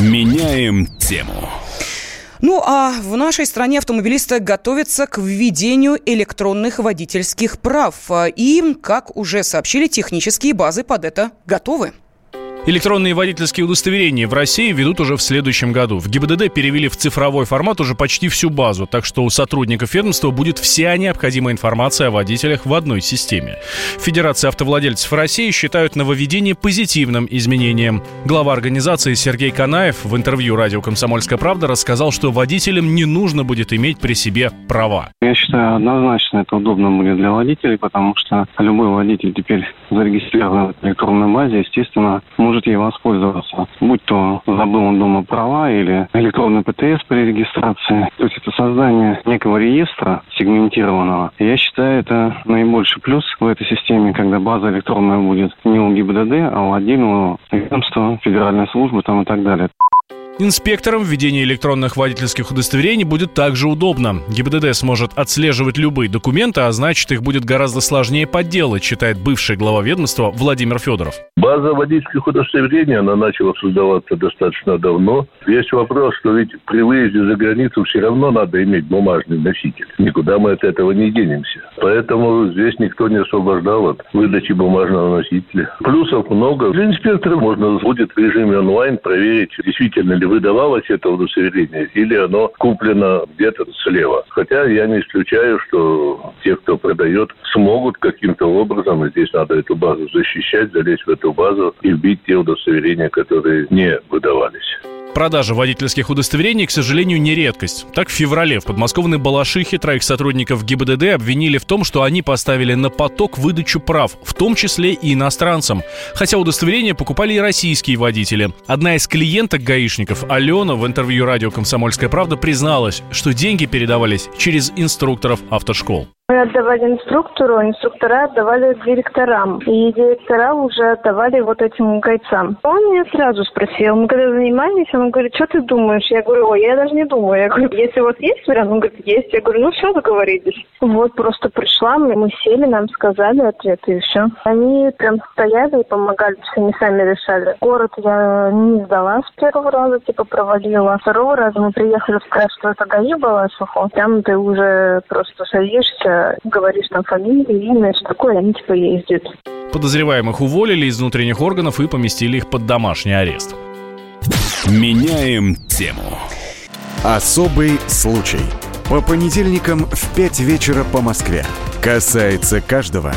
Меняем тему. Ну а в нашей стране автомобилисты готовятся к введению электронных водительских прав. И, как уже сообщили, технические базы под это готовы. Электронные водительские удостоверения в России ведут уже в следующем году. В ГИБДД перевели в цифровой формат уже почти всю базу, так что у сотрудников ведомства будет вся необходимая информация о водителях в одной системе. Федерация автовладельцев России считают нововведение позитивным изменением. Глава организации Сергей Канаев в интервью радио «Комсомольская правда» рассказал, что водителям не нужно будет иметь при себе права. Я считаю, однозначно это удобно будет для водителей, потому что любой водитель теперь зарегистрирован в электронной базе, естественно, может может ей воспользоваться. Будь то забыл он дома права или электронный ПТС при регистрации. То есть это создание некого реестра сегментированного. Я считаю, это наибольший плюс в этой системе, когда база электронная будет не у ГИБДД, а у отдельного ведомства, федеральной службы там и так далее. Инспекторам введение электронных водительских удостоверений будет также удобно. ГИБДД сможет отслеживать любые документы, а значит их будет гораздо сложнее подделать, считает бывший глава ведомства Владимир Федоров. База водительских удостоверений, она начала создаваться достаточно давно. Есть вопрос, что ведь при выезде за границу все равно надо иметь бумажный носитель. Никуда мы от этого не денемся. Поэтому здесь никто не освобождал от выдачи бумажного носителя. Плюсов много. Для инспектора можно будет в режиме онлайн проверить, действительно ли выдавалось это удостоверение или оно куплено где-то слева. Хотя я не исключаю, что те, кто продает, смогут каким-то образом, здесь надо эту базу защищать, залезть в эту базу и вбить те удостоверения, которые не выдавались. Продажа водительских удостоверений, к сожалению, не редкость. Так, в феврале в подмосковной Балашихе троих сотрудников ГИБДД обвинили в том, что они поставили на поток выдачу прав, в том числе и иностранцам. Хотя удостоверения покупали и российские водители. Одна из клиенток гаишников, Алена, в интервью радио «Комсомольская правда» призналась, что деньги передавались через инструкторов автошкол. Мы отдавали инструктору, инструктора отдавали директорам. И директора уже отдавали вот этим гайцам. Он меня сразу спросил, мы когда занимались, он говорит, что ты думаешь? Я говорю, ой, я даже не думаю. Я говорю, если у вас есть вариант? Он говорит, есть. Я говорю, ну все, договорились. Вот просто пришла, мы сели, нам сказали ответы и все. Они прям стояли и помогали, все они сами решали. Город я не сдала с первого раза, типа провалила. Второго раза мы приехали сказать, что это ГАИ была, Сухо. Там ты уже просто садишься говоришь там фамилию, имя, что такое, они типа ездят. Подозреваемых уволили из внутренних органов и поместили их под домашний арест. Меняем тему. Особый случай. По понедельникам в 5 вечера по Москве. Касается каждого.